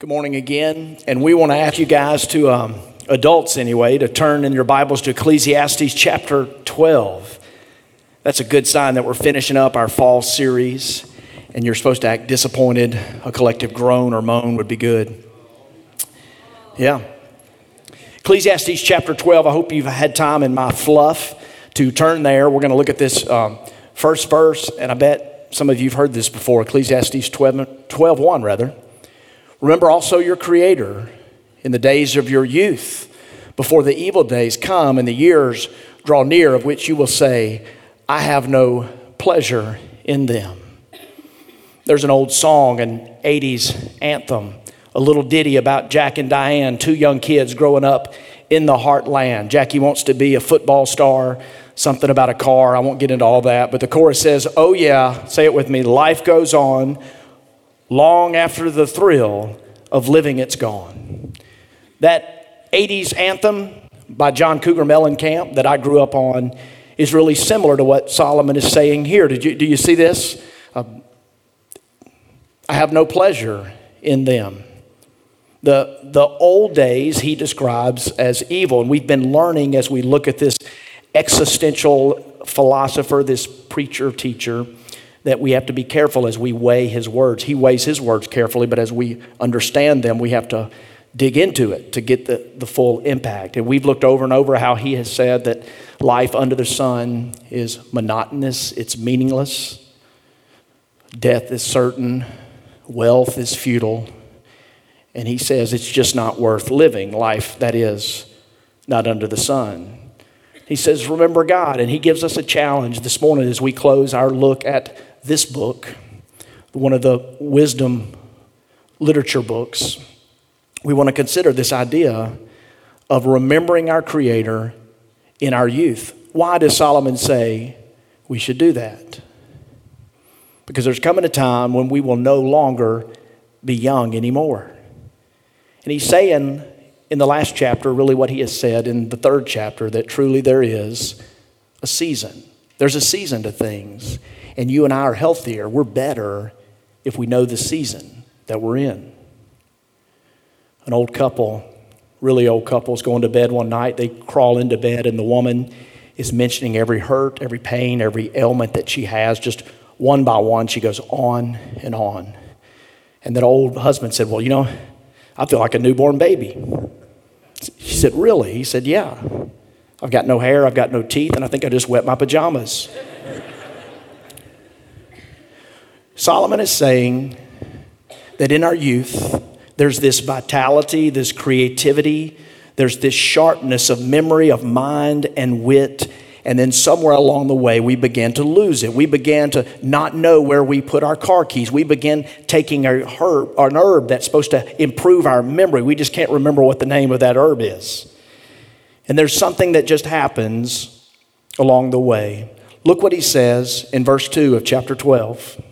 Good morning again. And we want to ask you guys to, um, adults anyway, to turn in your Bibles to Ecclesiastes chapter 12. That's a good sign that we're finishing up our fall series, and you're supposed to act disappointed. A collective groan or moan would be good. Yeah. Ecclesiastes chapter 12. I hope you've had time in my fluff to turn there. We're going to look at this um, first verse, and I bet some of you have heard this before Ecclesiastes 12, 12 1, rather. Remember also your Creator in the days of your youth, before the evil days come and the years draw near, of which you will say, I have no pleasure in them. There's an old song, an 80s anthem, a little ditty about Jack and Diane, two young kids growing up in the heartland. Jackie wants to be a football star, something about a car. I won't get into all that, but the chorus says, Oh, yeah, say it with me life goes on long after the thrill of living it's gone. That 80s anthem by John Cougar Mellencamp that I grew up on is really similar to what Solomon is saying here. Did you, do you see this? Uh, I have no pleasure in them. The, the old days he describes as evil, and we've been learning as we look at this existential philosopher, this preacher, teacher, that we have to be careful as we weigh his words. He weighs his words carefully, but as we understand them, we have to dig into it to get the, the full impact. And we've looked over and over how he has said that life under the sun is monotonous, it's meaningless, death is certain, wealth is futile. And he says it's just not worth living, life that is not under the sun. He says, Remember God. And he gives us a challenge this morning as we close our look at this book, one of the wisdom literature books, we want to consider this idea of remembering our Creator in our youth. Why does Solomon say we should do that? Because there's coming a time when we will no longer be young anymore. And he's saying in the last chapter, really what he has said in the third chapter, that truly there is a season. There's a season to things and you and I are healthier. We're better if we know the season that we're in. An old couple, really old couple, is going to bed one night. They crawl into bed, and the woman is mentioning every hurt, every pain, every ailment that she has, just one by one. She goes on and on. And that old husband said, Well, you know, I feel like a newborn baby. She said, Really? He said, Yeah. I've got no hair, I've got no teeth, and I think I just wet my pajamas. Solomon is saying that in our youth, there's this vitality, this creativity, there's this sharpness of memory, of mind, and wit. And then somewhere along the way, we began to lose it. We began to not know where we put our car keys. We began taking a herb, an herb that's supposed to improve our memory. We just can't remember what the name of that herb is. And there's something that just happens along the way. Look what he says in verse 2 of chapter 12.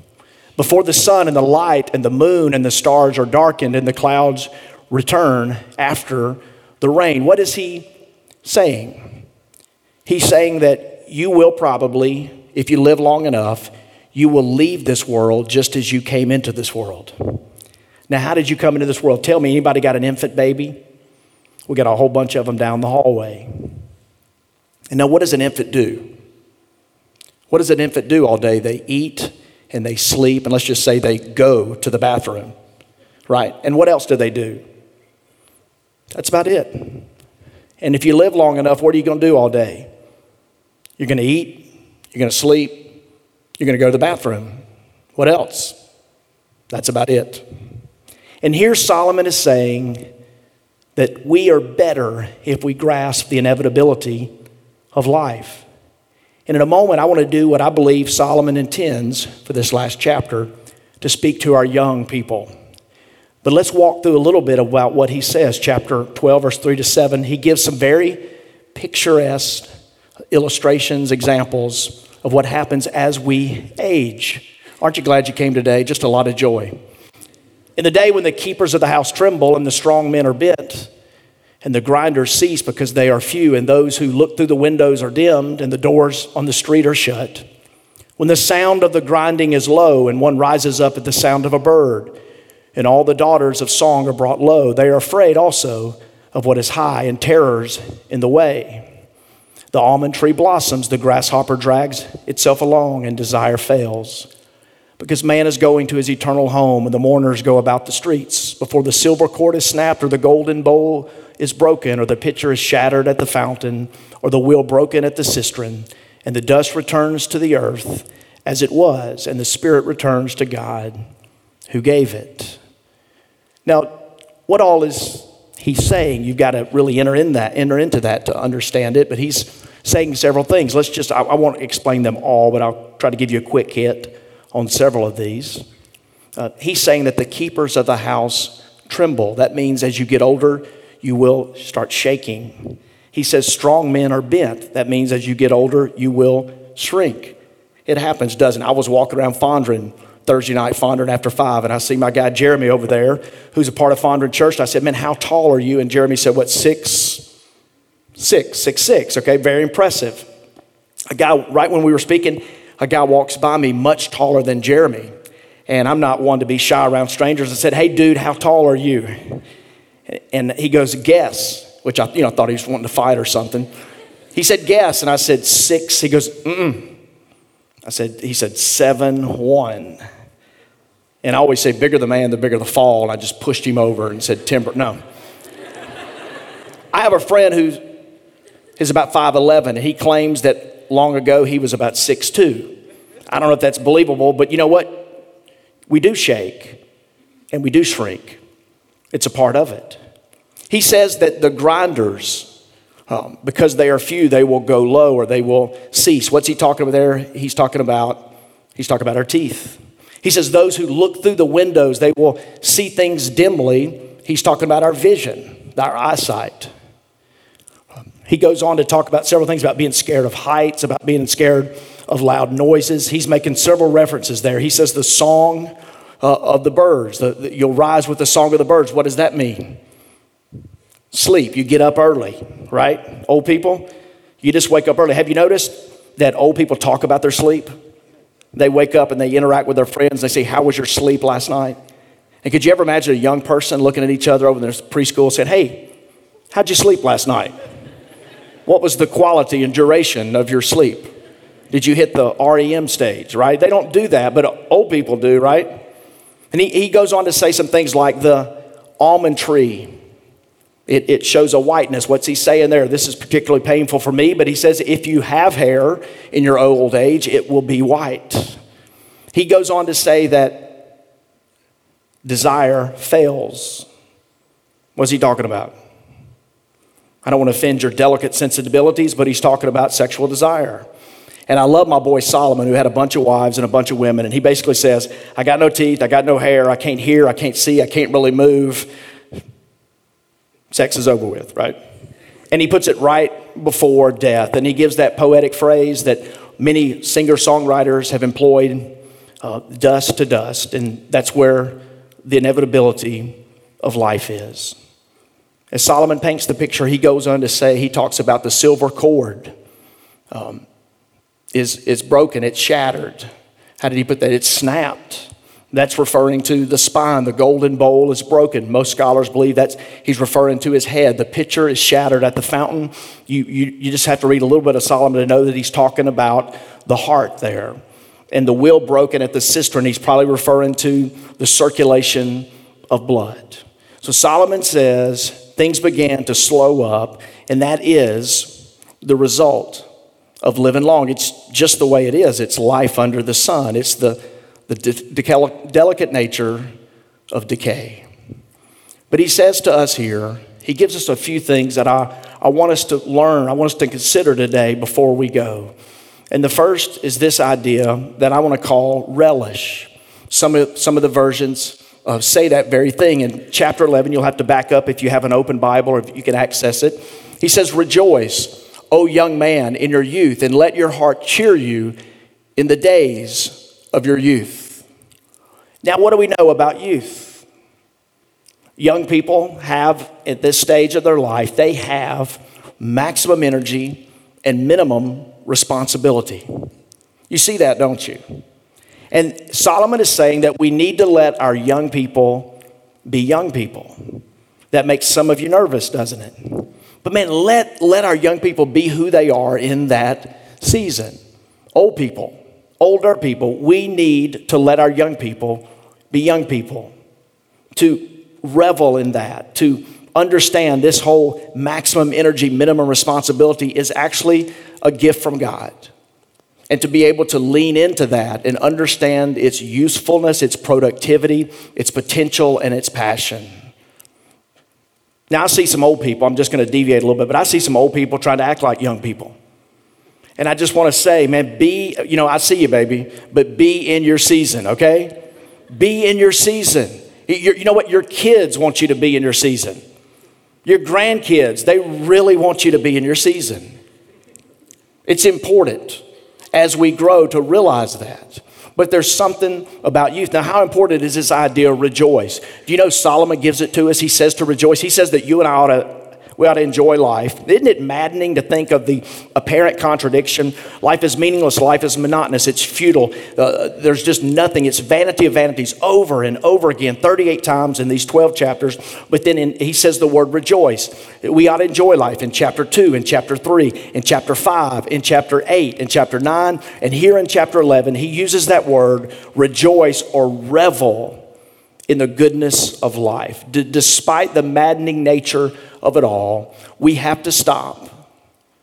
Before the sun and the light and the moon and the stars are darkened and the clouds return after the rain. What is he saying? He's saying that you will probably, if you live long enough, you will leave this world just as you came into this world. Now, how did you come into this world? Tell me, anybody got an infant baby? We got a whole bunch of them down the hallway. And now, what does an infant do? What does an infant do all day? They eat, and they sleep, and let's just say they go to the bathroom, right? And what else do they do? That's about it. And if you live long enough, what are you going to do all day? You're going to eat, you're going to sleep, you're going to go to the bathroom. What else? That's about it. And here Solomon is saying that we are better if we grasp the inevitability of life. And in a moment, I want to do what I believe Solomon intends for this last chapter to speak to our young people. But let's walk through a little bit about what he says. Chapter 12, verse 3 to 7. He gives some very picturesque illustrations, examples of what happens as we age. Aren't you glad you came today? Just a lot of joy. In the day when the keepers of the house tremble and the strong men are bent, and the grinders cease because they are few, and those who look through the windows are dimmed, and the doors on the street are shut. When the sound of the grinding is low, and one rises up at the sound of a bird, and all the daughters of song are brought low. They are afraid also of what is high, and terrors in the way. The almond tree blossoms, the grasshopper drags itself along, and desire fails. Because man is going to his eternal home, and the mourners go about the streets. Before the silver cord is snapped, or the golden bowl is broken, or the pitcher is shattered at the fountain, or the wheel broken at the cistern, and the dust returns to the earth as it was, and the spirit returns to God who gave it. Now, what all is he saying? You've got to really enter in that, enter into that to understand it. But he's saying several things. Let's just, I, I won't explain them all, but I'll try to give you a quick hit on several of these. Uh, he's saying that the keepers of the house tremble. That means as you get older, you will start shaking. He says strong men are bent. That means as you get older, you will shrink. It happens, doesn't it? I was walking around Fondren Thursday night, Fondren after five, and I see my guy Jeremy over there, who's a part of Fondren Church. I said, Man, how tall are you? And Jeremy said, What, six, six, six, six? Okay, very impressive. A guy, right when we were speaking, a guy walks by me much taller than Jeremy. And I'm not one to be shy around strangers. I said, Hey, dude, how tall are you? And he goes, Guess, which I you know, thought he was wanting to fight or something. He said, Guess. And I said, Six. He goes, Mm-mm. I said, he said, seven one. And I always say, bigger the man, the bigger the fall. And I just pushed him over and said, timber. No. I have a friend who is about 5'11, and he claims that long ago he was about 6'2. I don't know if that's believable, but you know what? We do shake and we do shrink. It's a part of it. He says that the grinders, um, because they are few, they will go low or they will cease. What's he talking about there? He's talking about he's talking about our teeth. He says those who look through the windows, they will see things dimly. He's talking about our vision, our eyesight. he goes on to talk about several things about being scared of heights, about being scared of loud noises. He's making several references there. He says the song uh, of the birds, the, the, you'll rise with the song of the birds. What does that mean? Sleep, you get up early, right? Old people, you just wake up early. Have you noticed that old people talk about their sleep? They wake up and they interact with their friends. They say, How was your sleep last night? And could you ever imagine a young person looking at each other over in their preschool saying, Hey, how'd you sleep last night? What was the quality and duration of your sleep? Did you hit the REM stage, right? They don't do that, but old people do, right? And he, he goes on to say some things like the almond tree it, it, shows a whiteness. What's he saying there? This is particularly painful for me, but he says if you have hair in your old age, it will be white. He goes on to say that desire fails. What's he talking about? I don't want to offend your delicate sensibilities, but he's talking about sexual desire. And I love my boy Solomon, who had a bunch of wives and a bunch of women. And he basically says, I got no teeth, I got no hair, I can't hear, I can't see, I can't really move sex is over with, right? And he puts it right before death. And he gives that poetic phrase that many singer songwriters have employed uh, dust to dust. And that's where the inevitability of life is. As Solomon paints the picture, he goes on to say, he talks about the silver cord um, is, is broken, it's shattered. How did he put that? It's snapped. That's referring to the spine. The golden bowl is broken. Most scholars believe that he's referring to his head. The pitcher is shattered at the fountain. You, you, you just have to read a little bit of Solomon to know that he's talking about the heart there. And the wheel broken at the cistern, he's probably referring to the circulation of blood. So Solomon says things began to slow up, and that is the result of living long. It's just the way it is. It's life under the sun. It's the the de- delicate nature of decay. But he says to us here, he gives us a few things that I, I want us to learn, I want us to consider today before we go. And the first is this idea that I want to call relish. Some of, some of the versions uh, say that very thing. In chapter 11, you'll have to back up if you have an open Bible or if you can access it. He says, Rejoice, O young man, in your youth, and let your heart cheer you in the days of your youth. Now, what do we know about youth? Young people have, at this stage of their life, they have maximum energy and minimum responsibility. You see that, don't you? And Solomon is saying that we need to let our young people be young people. That makes some of you nervous, doesn't it? But man, let, let our young people be who they are in that season. Old people, older people, we need to let our young people be young people, to revel in that, to understand this whole maximum energy, minimum responsibility is actually a gift from God. And to be able to lean into that and understand its usefulness, its productivity, its potential, and its passion. Now, I see some old people, I'm just going to deviate a little bit, but I see some old people trying to act like young people. And I just want to say, man, be, you know, I see you, baby, but be in your season, okay? Be in your season. You're, you know what? Your kids want you to be in your season. Your grandkids, they really want you to be in your season. It's important as we grow to realize that. But there's something about youth. Now, how important is this idea of rejoice? Do you know Solomon gives it to us? He says to rejoice. He says that you and I ought to we ought to enjoy life. Isn't it maddening to think of the apparent contradiction? Life is meaningless, life is monotonous, it's futile. Uh, there's just nothing. It's vanity of vanities over and over again, 38 times in these 12 chapters. But then in, he says the word rejoice. We ought to enjoy life in chapter 2, in chapter 3, in chapter 5, in chapter 8, in chapter 9, and here in chapter 11, he uses that word rejoice or revel in the goodness of life. D- despite the maddening nature of it all, we have to stop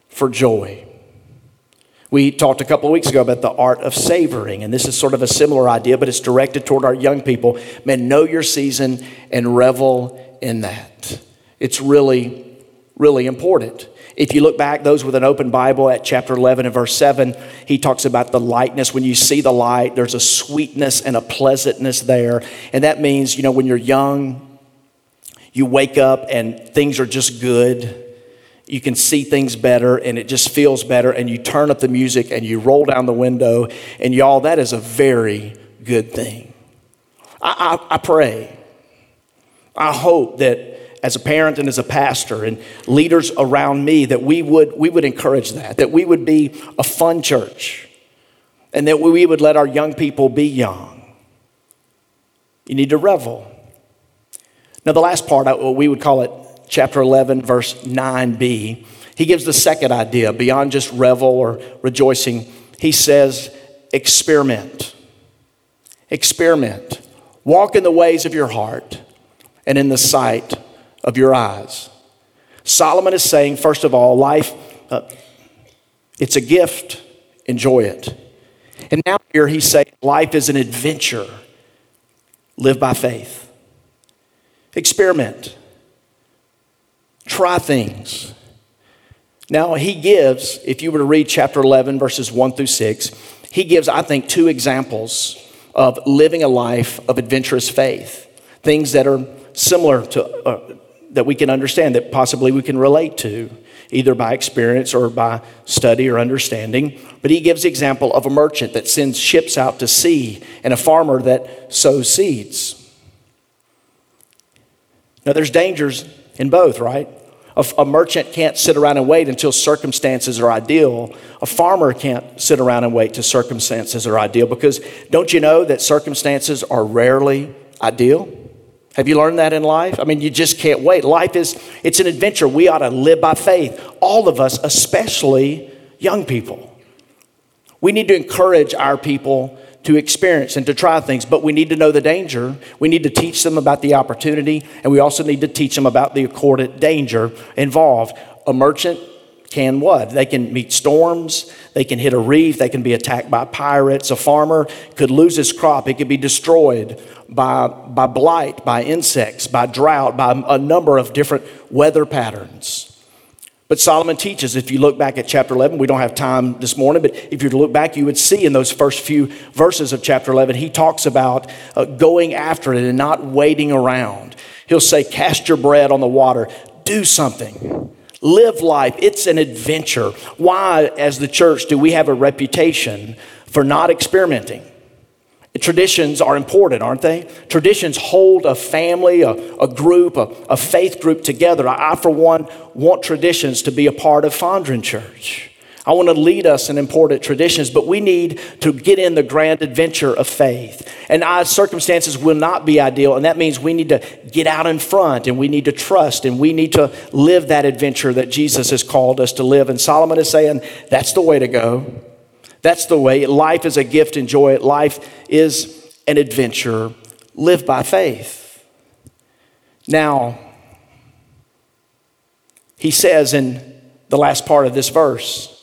for joy. We talked a couple of weeks ago about the art of savoring, and this is sort of a similar idea, but it's directed toward our young people. Man, know your season and revel in that. It's really, really important. If you look back, those with an open Bible at chapter 11 and verse 7, he talks about the lightness. When you see the light, there's a sweetness and a pleasantness there. And that means, you know, when you're young, you wake up and things are just good. You can see things better and it just feels better. And you turn up the music and you roll down the window. And y'all, that is a very good thing. I, I, I pray, I hope that as a parent and as a pastor and leaders around me that we would, we would encourage that, that we would be a fun church, and that we would let our young people be young. You need to revel. Now, the last part, we would call it chapter 11, verse 9b. He gives the second idea beyond just revel or rejoicing. He says, experiment. Experiment. Walk in the ways of your heart and in the sight of your eyes. Solomon is saying, first of all, life, uh, it's a gift, enjoy it. And now here he's saying, life is an adventure, live by faith. Experiment, try things. Now, he gives, if you were to read chapter 11, verses 1 through 6, he gives, I think, two examples of living a life of adventurous faith. Things that are similar to, uh, that we can understand, that possibly we can relate to, either by experience or by study or understanding. But he gives the example of a merchant that sends ships out to sea and a farmer that sows seeds. Now, there's dangers in both, right? A, a, merchant can't sit around and wait until circumstances are ideal. A farmer can't sit around and wait till circumstances are ideal because don't you know that circumstances are rarely ideal? Have you learned that in life? I mean, you just can't wait. Life is, it's an adventure. We ought to live by faith. All of us, especially young people. We need to encourage our people to experience and to try things, but we need to know the danger. We need to teach them about the opportunity, and we also need to teach them about the accordant danger involved. A merchant can what? They can meet storms, they can hit a reef, they can be attacked by pirates. A farmer could lose his crop, it could be destroyed by, by blight, by insects, by drought, by a number of different weather patterns. But Solomon teaches, if you look back at chapter 11, we don't have time this morning, but if you look back, you would see in those first few verses of chapter 11, he talks about uh, going after it and not waiting around. He'll say, Cast your bread on the water, do something. Live life. It's an adventure. Why, as the church, do we have a reputation for not experimenting? Traditions are important, aren't they? Traditions hold a family, a, a group, a, a, faith group together. I, I, for one, want traditions to be a part of Fondren Church. I want to lead us in important traditions, but we need to get in the grand adventure of faith. And our circumstances will not be ideal, and that means we need to get out in front and we need to trust and we need to live that adventure that Jesus has called us to live. And Solomon is saying that's the way to go. That's the way. Life is a gift, enjoy it. Life is an adventure. Live by faith. Now, he says in the last part of this verse,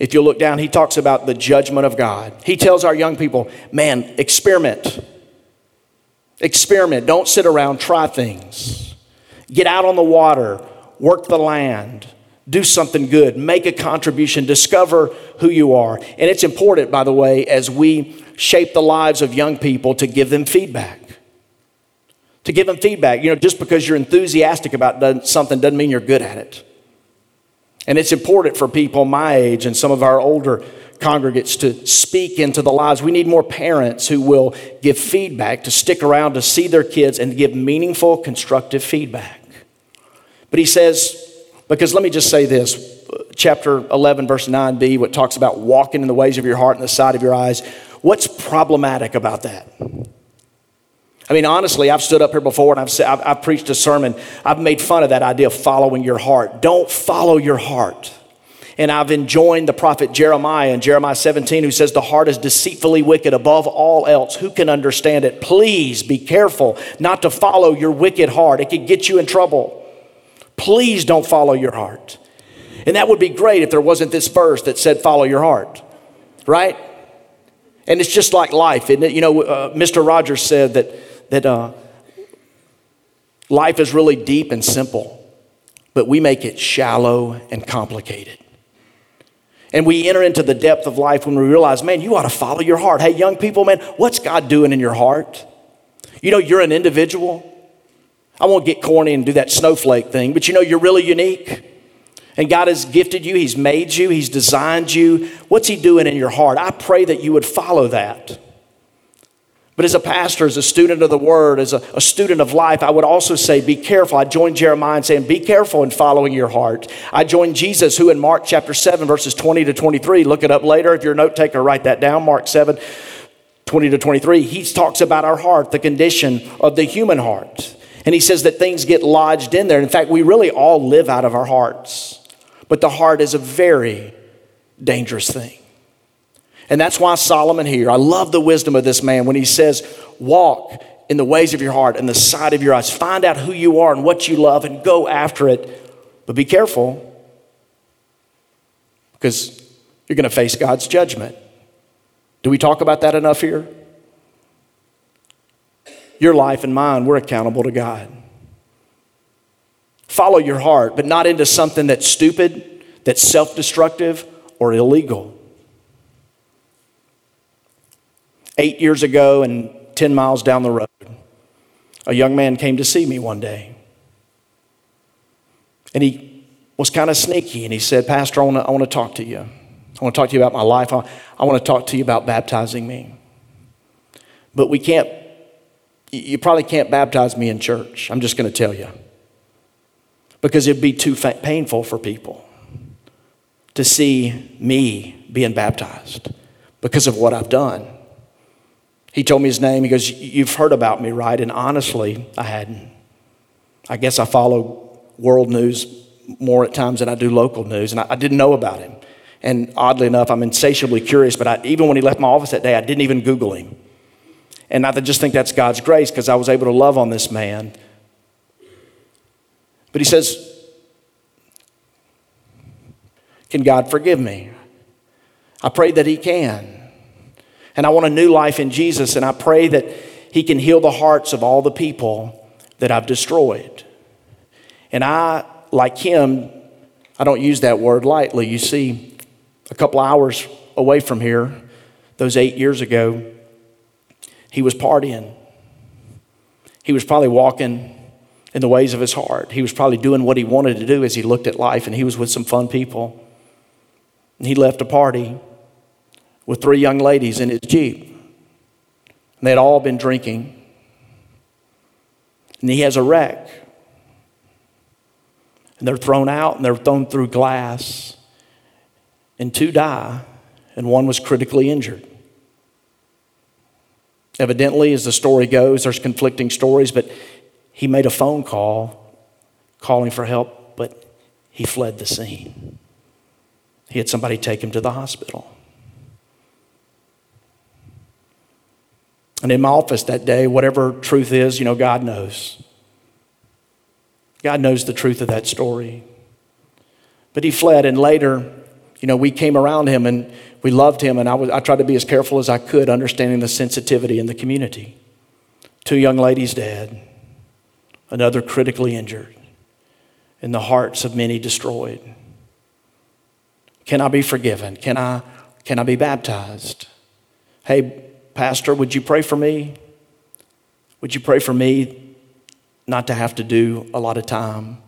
if you look down, he talks about the judgment of God. He tells our young people, man, experiment. Experiment. Don't sit around, try things. Get out on the water, work the land, do something good, make a contribution, discover who you are. And it's important, by the way, as we shape the lives of young people to give them feedback. To give them feedback. You know, just because you're enthusiastic about something doesn't mean you're good at it. And it's important for people my age and some of our older congregates to speak into the lives. We need more parents who will give feedback, to stick around, to see their kids, and give meaningful, constructive feedback. But he says, because let me just say this chapter 11, verse 9b, what talks about walking in the ways of your heart and the side of your eyes. What's problematic about that? I mean, honestly, I've stood up here before and I've, said, I've, I've, preached a sermon. I've made fun of that idea of following your heart. Don't follow your heart. And I've enjoined the prophet Jeremiah in Jeremiah 17, who says, The heart is deceitfully wicked above all else. Who can understand it? Please be careful not to follow your wicked heart. It could get you in trouble. Please don't follow your heart. And that would be great if there wasn't this verse that said, Follow your heart, right? And it's just like life, isn't it? You know, uh, Mr. Rogers said that that uh, life is really deep and simple, but we make it shallow and complicated. And we enter into the depth of life when we realize, man, you ought to follow your heart. Hey, young people, man, what's God doing in your heart? You know, you're an individual. I won't get corny and do that snowflake thing, but you know, you're really unique. And God has gifted you, He's made you, He's designed you. What's He doing in your heart? I pray that you would follow that. But as a pastor, as a student of the word, as a, a, student of life, I would also say, be careful. I join Jeremiah in saying, be careful in following your heart. I join Jesus, who in Mark chapter 7, verses 20 to 23, look it up later. If you're a note taker, write that down. Mark 7, 20 to 23. He talks about our heart, the condition of the human heart. And he says that things get lodged in there. In fact, we really all live out of our hearts. But the heart is a very dangerous thing. And that's why Solomon here, I love the wisdom of this man when he says, Walk in the ways of your heart and the sight of your eyes. Find out who you are and what you love and go after it. But be careful because you're going to face God's judgment. Do we talk about that enough here? Your life and mine, we're accountable to God. Follow your heart, but not into something that's stupid, that's self destructive, or illegal. Eight years ago, and 10 miles down the road, a young man came to see me one day. And he was kind of sneaky, and he said, Pastor, I want to I talk to you. I want to talk to you about my life. I, I want to talk to you about baptizing me. But we can't, you probably can't baptize me in church. I'm just going to tell you. Because it'd be too painful for people to see me being baptized because of what I've done. He told me his name. He goes, You've heard about me, right? And honestly, I hadn't. I guess I follow world news more at times than I do local news, and I, I didn't know about him. And oddly enough, I'm insatiably curious, but I, even when he left my office that day, I didn't even Google him. And I just think that's God's grace because I was able to love on this man. But he says, Can God forgive me? I pray that he can. And I want a new life in Jesus, and I pray that He can heal the hearts of all the people that I've destroyed. And I, like Him, I don't use that word lightly. You see, a couple hours away from here, those eight years ago, he was partying. He was probably walking in the ways of his heart. He was probably doing what he wanted to do as he looked at life, and he was with some fun people. And he left a party with three young ladies in his Jeep. And they'd all been drinking. And he has a wreck. And they're thrown out and they're thrown through glass. and two die, and one was critically injured. Evidently, as the story goes, there's conflicting stories, but he made a phone call calling for help, but he fled the scene. He had somebody take him to the hospital. And in my office that day, whatever truth is, you know, God knows. God knows the truth of that story. But he fled, and later, you know, we came around him and we loved him, and I, was, I tried to be as careful as I could, understanding the sensitivity in the community. Two young ladies dead, another critically injured, and the hearts of many destroyed. Can I be forgiven? Can I, can I be baptized? Hey, Pastor, would you pray for me? Would you pray for me not to have to do a lot of time?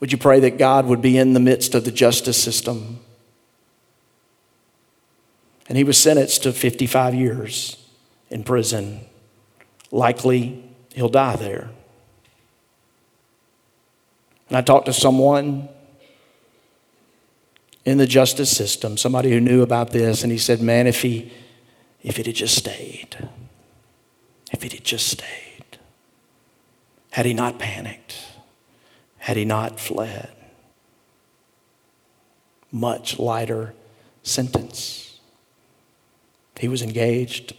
Would you pray that God would be in the midst of the justice system? And he was sentenced to 55 years in prison. Likely he'll die there. And I talked to someone in the justice system, somebody who knew about this, and he said, Man, if he if it had just stayed, if it had just stayed, had he not panicked, had he not fled, much lighter sentence. He was engaged.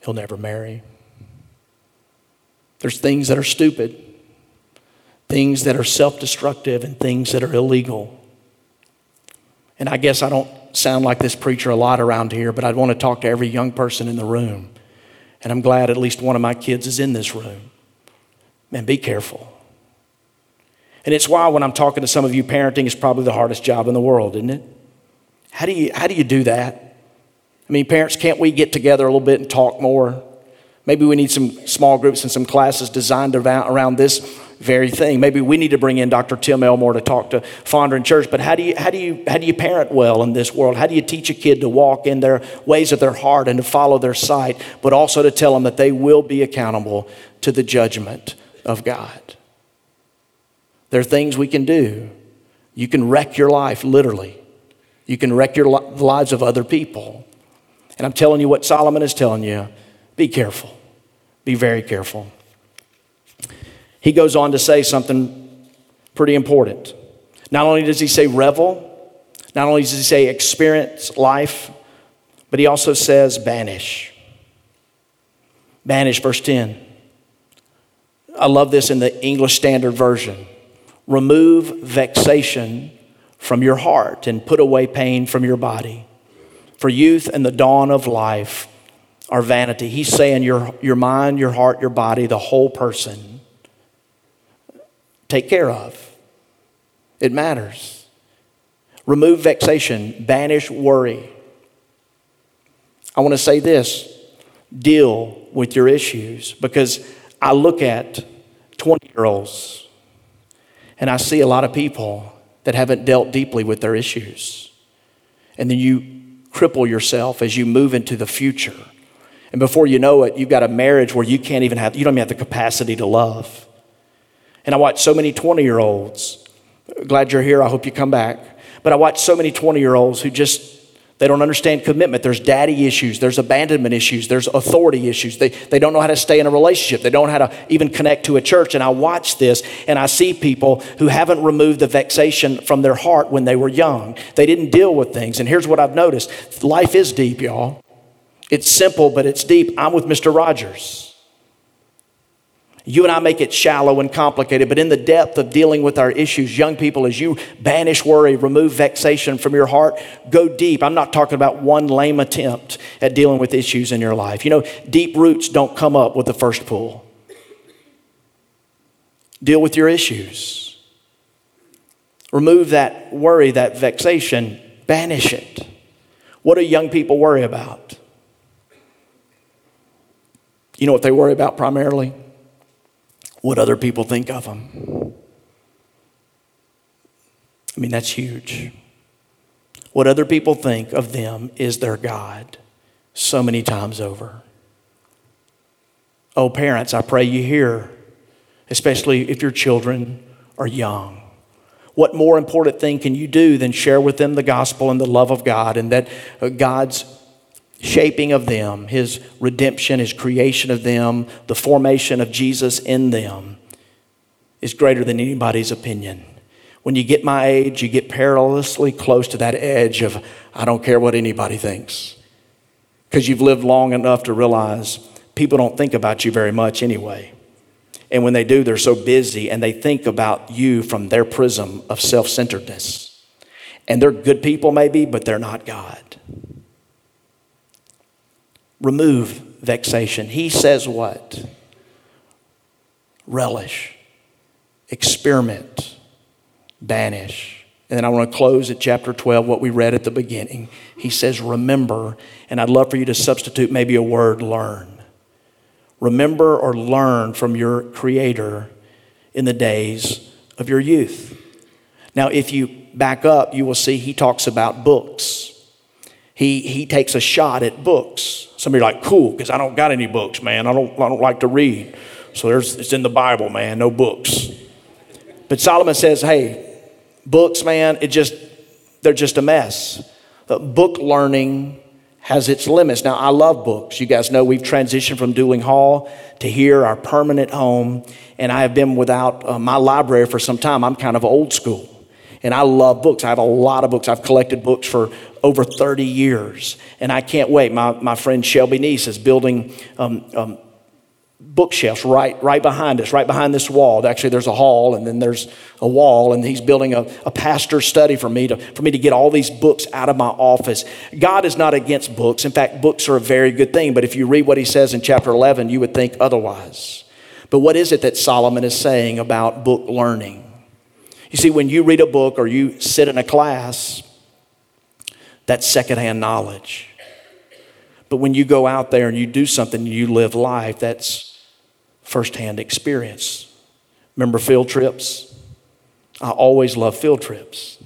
He'll never marry. There's things that are stupid, things that are self destructive, and things that are illegal. And I guess I don't sound like this preacher a lot around here, but I'd want to talk to every young person in the room. And I'm glad at least one of my kids is in this room. Man, be careful. And it's why when I'm talking to some of you, parenting is probably the hardest job in the world, isn't it? How do you, how do, you do that? I mean, parents, can't we get together a little bit and talk more? Maybe we need some small groups and some classes designed around this very thing. Maybe we need to bring in Dr. Tim Elmore to talk to Fondren Church. But how do you how do you how do you parent well in this world? How do you teach a kid to walk in their ways of their heart and to follow their sight, but also to tell them that they will be accountable to the judgment of God? There are things we can do. You can wreck your life, literally. You can wreck your li- the lives of other people. And I'm telling you what Solomon is telling you be careful. Be very careful. He goes on to say something pretty important. Not only does he say revel, not only does he say experience life, but he also says banish. Banish, verse 10. I love this in the English Standard Version. Remove vexation from your heart and put away pain from your body. For youth and the dawn of life are vanity. He's saying your, your mind, your heart, your body, the whole person, take care of. It matters. Remove vexation, banish worry. I want to say this deal with your issues because I look at 20 year olds and I see a lot of people that haven't dealt deeply with their issues. And then you cripple yourself as you move into the future. And before you know it, you've got a marriage where you can't even have, you don't even have the capacity to love. And I watch so many 20 year olds. Glad you're here. I hope you come back. But I watch so many 20 year olds who just they don't understand commitment. There's daddy issues, there's abandonment issues, there's authority issues. They, they don't know how to stay in a relationship, they don't know how to even connect to a church. And I watch this and I see people who haven't removed the vexation from their heart when they were young. They didn't deal with things. And here's what I've noticed life is deep, y'all. It's simple, but it's deep. I'm with Mr. Rogers. You and I make it shallow and complicated, but in the depth of dealing with our issues, young people, as you banish worry, remove vexation from your heart, go deep. I'm not talking about one lame attempt at dealing with issues in your life. You know, deep roots don't come up with the first pull. Deal with your issues. Remove that worry, that vexation, banish it. What do young people worry about? You know what they worry about primarily? What other people think of them. I mean, that's huge. What other people think of them is their God so many times over. Oh, parents, I pray you hear, especially if your children are young. What more important thing can you do than share with them the gospel and the love of God and that God's shaping of them, His redemption, His creation of them, the formation of Jesus in them is greater than anybody's opinion. When you get my age, you get perilously close to that edge of, I don't care what anybody thinks. Because you've lived long enough to realize people don't think about you very much anyway. And when they do, they're so busy and they think about you from their prism of self centeredness. And they're good people, maybe, but they're not God. Remove vexation. He says what? Relish, experiment, banish. And then I want to close at chapter 12, what we read at the beginning. He says, Remember, and I'd love for you to substitute maybe a word, learn. Remember or learn from your Creator in the days of your youth. Now, if you back up, you will see he talks about books. He, he takes a shot at books. Somebody like, cool, because I don't got any books, man. I don't, I don't like to read. So there's, it's in the Bible, man, no books. But Solomon says, hey, books, man, it just, they're just a mess. book learning has its limits. Now, I love books. You guys know we've transitioned from Duling Hall to here, our permanent home, and I have been without uh, my library for some time. I'm kind of old school, and I love books. I have a lot of books. I've collected books for over 30 years, and I can't wait. My, my friend Shelby Neese is building um, um, bookshelves right, right behind us, right behind this wall. Actually, there's a hall and then there's a wall, and he's building a, a pastor's study for me, to, for me to get all these books out of my office. God is not against books. In fact, books are a very good thing, but if you read what he says in chapter 11, you would think otherwise. But what is it that Solomon is saying about book learning? You see, when you read a book or you sit in a class, that's secondhand knowledge. But when you go out there and you do something, you live life, that's firsthand experience. Remember field trips? I always love field trips.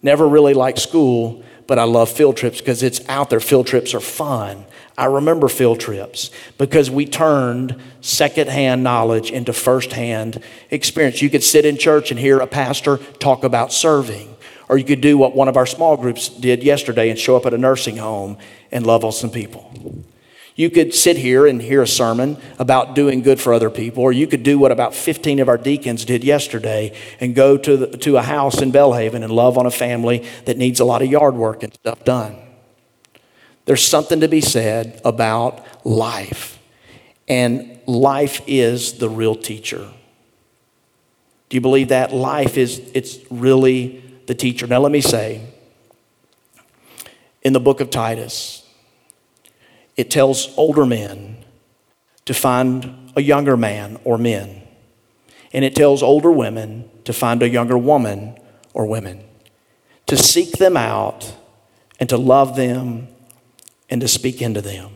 Never really liked school, but I love field trips because it's out there. Field trips are fun. I remember field trips because we turned secondhand knowledge into firsthand experience. You could sit in church and hear a pastor talk about serving, or you could do what one of our small groups did yesterday and show up at a nursing home and love on some people. You could sit here and hear a sermon about doing good for other people, or you could do what about 15 of our deacons did yesterday and go to, the, to a house in Belhaven and love on a family that needs a lot of yard work and stuff done. There's something to be said about life, and life is the real teacher. Do you believe that? Life is, it's really the teacher. Now, let me say, in the book of Titus, it tells older men to find a younger man or men. And it tells older women to find a younger woman or women, to seek them out and to love them and to speak into them.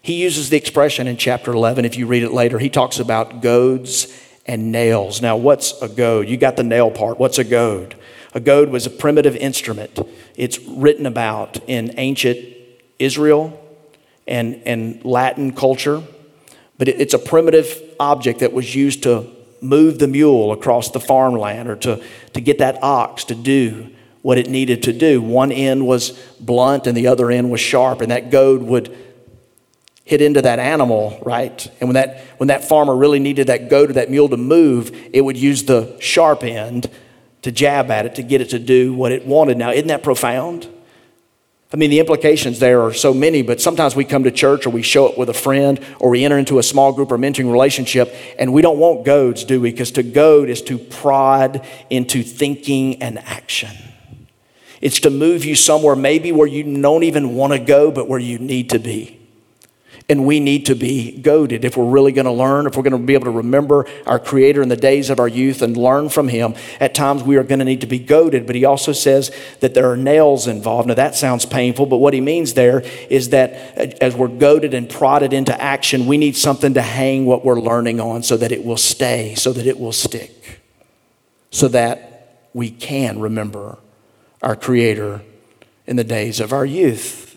He uses the expression in chapter 11, if you read it later, he talks about goads and nails. Now, what's a goad? You got the nail part. What's a goad? A goad was a primitive instrument. It's written about in ancient Israel and, and Latin culture, but it, it's a primitive object that was used to move the mule across the farmland or to, to get that ox to do what it needed to do. One end was blunt and the other end was sharp, and that goad would hit into that animal, right? And when that, when that farmer really needed that goat or that mule to move, it would use the sharp end to jab at it to get it to do what it wanted. Now, isn't that profound? I mean, the implications there are so many, but sometimes we come to church or we show up with a friend or we enter into a small group or mentoring relationship and we don't want goads, do we? Because to goad is to prod into thinking and action. It's to move you somewhere maybe where you don't even want to go, but where you need to be. And we need to be goaded if we're really going to learn, if we're going to be able to remember our Creator in the days of our youth and learn from Him. At times we are going to need to be goaded, but He also says that there are nails involved. Now that sounds painful, but what He means there is that uh, as we're goaded and prodded into action, we need something to hang what we're learning on so that it will stay, so that it will stick, so that we can remember our Creator in the days of our youth.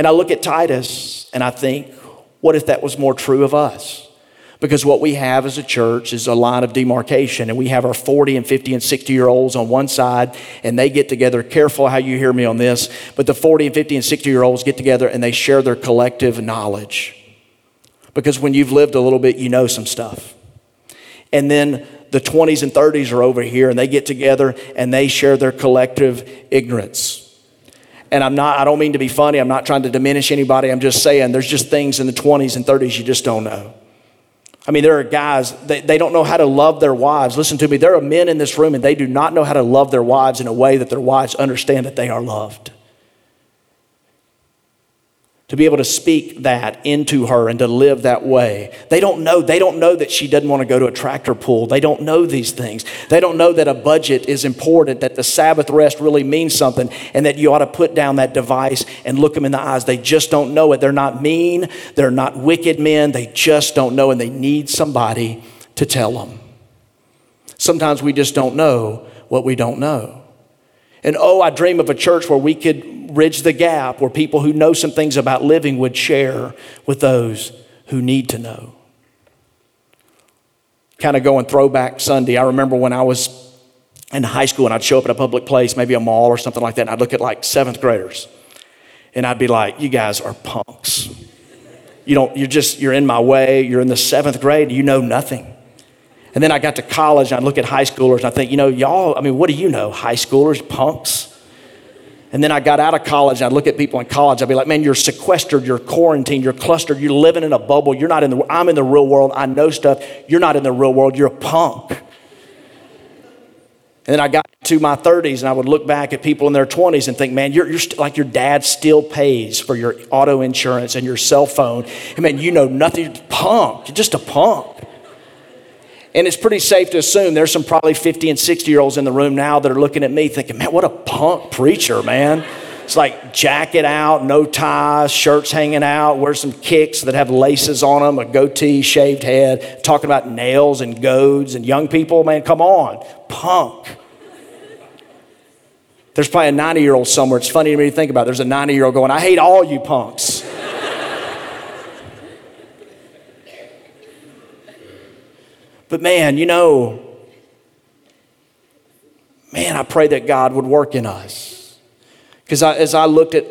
And I look at Titus and I think, what if that was more true of us? Because what we have as a church is a line of demarcation, and we have our 40 and 50 and 60 year olds on one side, and they get together. Careful how you hear me on this, but the 40 and 50 and 60 year olds get together and they share their collective knowledge. Because when you've lived a little bit, you know some stuff. And then the 20s and 30s are over here, and they get together and they share their collective ignorance. And I'm not, I don't mean to be funny, I'm not trying to diminish anybody. I'm just saying there's just things in the 20s and 30s you just don't know. I mean, there are guys, they, they don't know how to love their wives. Listen to me, there are men in this room and they do not know how to love their wives in a way that their wives understand that they are loved to be able to speak that into her and to live that way. They don't know. They don't know that she doesn't want to go to a tractor pull. They don't know these things. They don't know that a budget is important, that the Sabbath rest really means something, and that you ought to put down that device and look them in the eyes. They just don't know it. They're not mean. They're not wicked men. They just don't know, and they need somebody to tell them. Sometimes we just don't know what we don't know. And oh, I dream of a church where we could bridge the gap where people who know some things about living would share with those who need to know. Kind of going throwback Sunday. I remember when I was in high school and I'd show up at a public place, maybe a mall or something like that, and I'd look at like seventh graders. And I'd be like, you guys are punks. You don't, you're just, you're in my way. You're in the seventh grade. You know nothing. And then I got to college and I look at high schoolers and I think, you know, y'all, I mean, what do you know? High schoolers, punks. And then I got out of college and I'd look at people in college. I'd be like, man, you're sequestered, you're quarantined, you're clustered, you're living in a bubble. You're not in the, I'm in the real world. I know stuff. You're not in the real world. You're a punk. And then I got to my 30s and I would look back at people in their 20s and think, man, you're, you're st- like your dad still pays for your auto insurance and your cell phone. And man, you know nothing. Punk. You're just a punk. And it's pretty safe to assume there's some probably 50 and 60 year olds in the room now that are looking at me thinking, man, what a punk preacher, man. It's like jacket out, no ties, shirts hanging out, wear some kicks that have laces on them, a goatee, shaved head, talking about nails and goads and young people, man, come on, punk. There's probably a 90 year old somewhere. It's funny to me to think about. There's a 90 year old going, I hate all you punks. But man, you know, man, I pray that God would work in us. Because as I looked at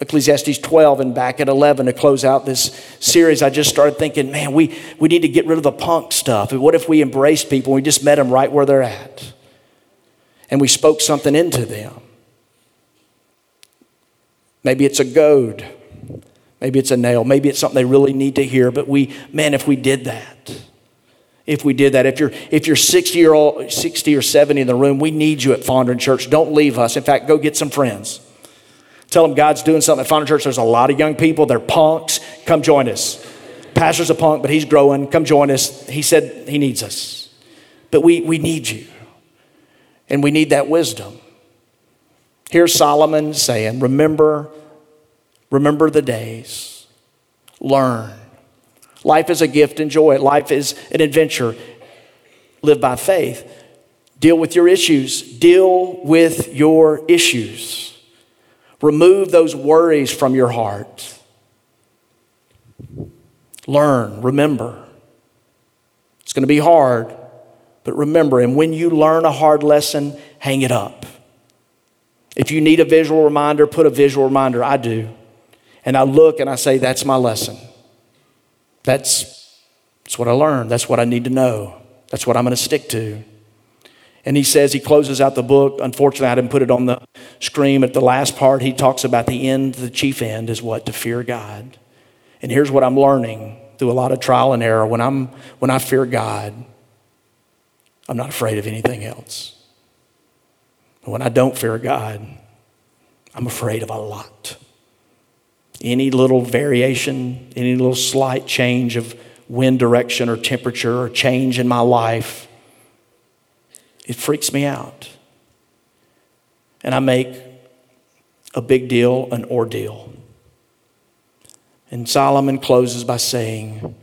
Ecclesiastes 12 and back at 11 to close out this series, I just started thinking, man, we, we need to get rid of the punk stuff. what if we embraced people and we just met them right where they're at? And we spoke something into them. Maybe it's a goad. Maybe it's a nail. Maybe it's something they really need to hear. But we, man, if we did that, if we did that. If you're if you're 60 year old, 60 or 70 in the room, we need you at Fondren Church. Don't leave us. In fact, go get some friends. Tell them God's doing something at Fondren Church. There's a lot of young people. They're punks. Come join us. Pastor's a punk, but he's growing. Come join us. He said he needs us. But we, we need you. And we need that wisdom. Here's Solomon saying, remember, remember the days. Learn. Life is a gift, enjoy it. Life is an adventure. Live by faith. Deal with your issues. Deal with your issues. Remove those worries from your heart. Learn, remember. It's going to be hard, but remember, and when you learn a hard lesson, hang it up. If you need a visual reminder, put a visual reminder. I do. And I look and I say, that's my lesson. That's, that's what I learned. That's what I need to know. That's what I'm going to stick to. And he says, he closes out the book. Unfortunately, I didn't put it on the screen. At the last part, he talks about the end, the chief end is what? To fear God. And here's what I'm learning through a lot of trial and error. When, I'm, when I fear God, I'm not afraid of anything else. But when I don't fear God, I'm afraid of a lot. Any little variation, any little slight change of wind direction or temperature or change in my life, it freaks me out. And I make a big deal an ordeal. And Solomon closes by saying,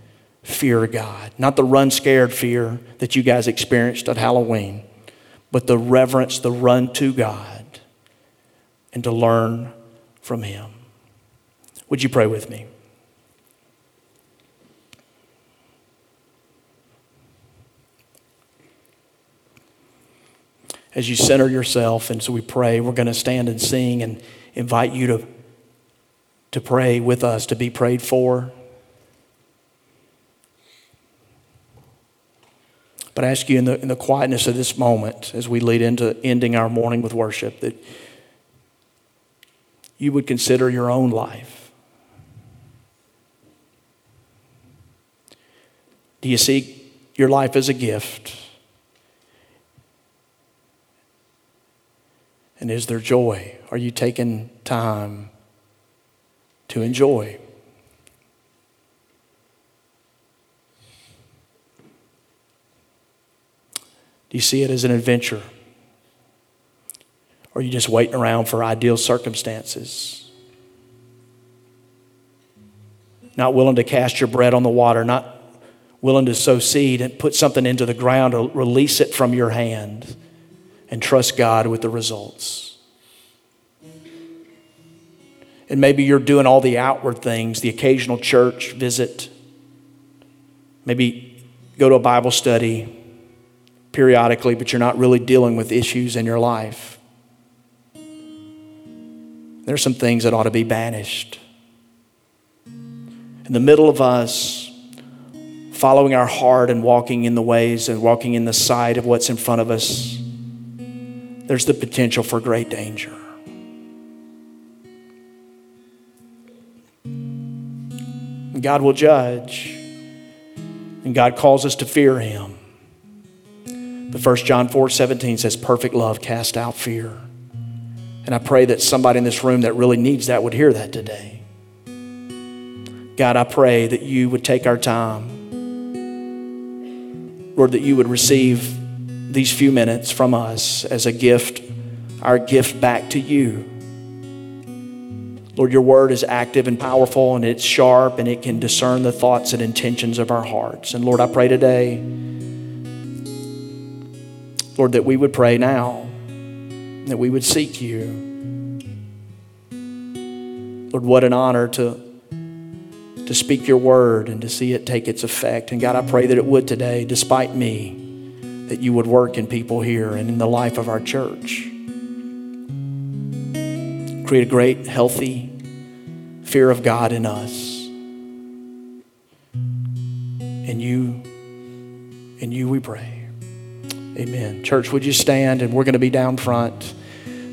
Fear God. Not the run scared fear that you guys experienced at Halloween, but the reverence, the run to God, and to learn from Him. Would you pray with me? As you center yourself, and so we pray, we're going to stand and sing and invite you to, to pray with us, to be prayed for. But I ask you in the, in the quietness of this moment, as we lead into ending our morning with worship, that you would consider your own life. Do you see your life as a gift? And is there joy? Are you taking time to enjoy? Do you see it as an adventure? Or are you just waiting around for ideal circumstances? Not willing to cast your bread on the water, not willing to sow seed and put something into the ground or release it from your hand and trust God with the results. And maybe you're doing all the outward things, the occasional church visit, maybe go to a Bible study periodically, but you're not really dealing with issues in your life. There's some things that ought to be banished. In the middle of us following our heart and walking in the ways and walking in the sight of what's in front of us, there's the potential for great danger. God will judge, and God calls us to fear Him. But 1 John 4 17 says, Perfect love cast out fear. And I pray that somebody in this room that really needs that would hear that today. God, I pray that you would take our time. Lord, that you would receive these few minutes from us as a gift, our gift back to you. Lord, your word is active and powerful and it's sharp and it can discern the thoughts and intentions of our hearts. And Lord, I pray today, Lord, that we would pray now, that we would seek you. Lord, what an honor to, to speak your word and to see it take its effect. And God, I pray that it would today, despite me that you would work in people here and in the life of our church. Create a great, healthy fear of God in us. And you, and you we pray. Amen. Church, would you stand? And we're going to be down front.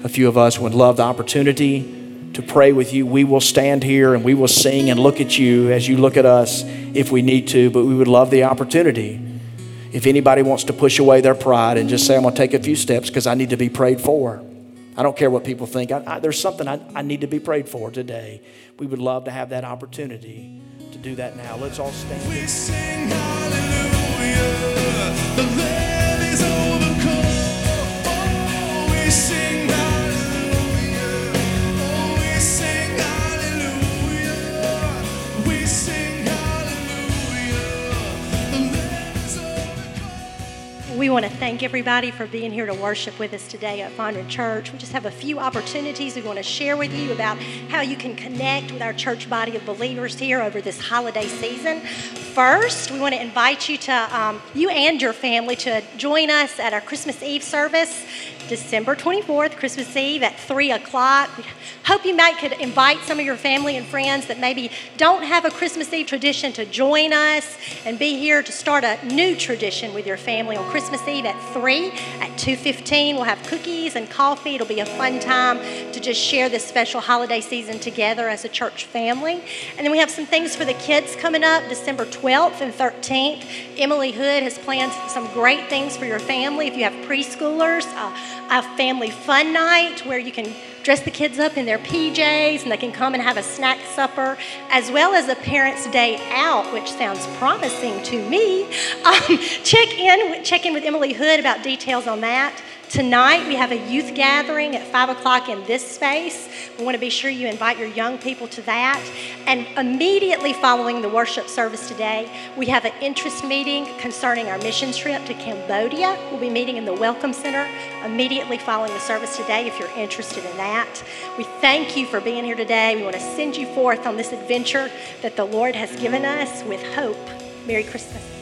A few of us would love the opportunity to pray with you. We will stand here and we will sing and look at you as you look at us if we need to, but we would love the opportunity if anybody wants to push away their pride and just say, I'm going to take a few steps because I need to be prayed for. I don't care what people think. I, I, there's something I, I need to be prayed for today. We would love to have that opportunity to do that now. Let's all stand. We want to thank everybody for being here to worship with us today at Fondren Church. We just have a few opportunities we want to share with you about how you can connect with our church body of believers here over this holiday season. First, we want to invite you to, um, you and your family, to join us at our Christmas Eve service, December 24th, Christmas Eve at 3 o'clock. Hope you might could invite some of your family and friends that maybe don't have a Christmas Eve tradition to join us and be here to start a new tradition with your family on Christmas Eve at 3. At 2.15, we'll have cookies and coffee. It'll be a fun time to just share this special holiday season together as a church family. And then we have some things for the kids coming up December 12th and 13th. Emily Hood has planned some great things for your family. If you have preschoolers, uh, a family fun night where you can dress the kids up in their PJs and they can come and have a snack supper, as well as a parents' day out, which sounds promising to me. Um, check in, check in with Emily Hood about details on that. Tonight, we have a youth gathering at 5 o'clock in this space. We want to be sure you invite your young people to that. And immediately following the worship service today, we have an interest meeting concerning our mission trip to Cambodia. We'll be meeting in the Welcome Center immediately following the service today if you're interested in that. We thank you for being here today. We want to send you forth on this adventure that the Lord has given us with hope. Merry Christmas.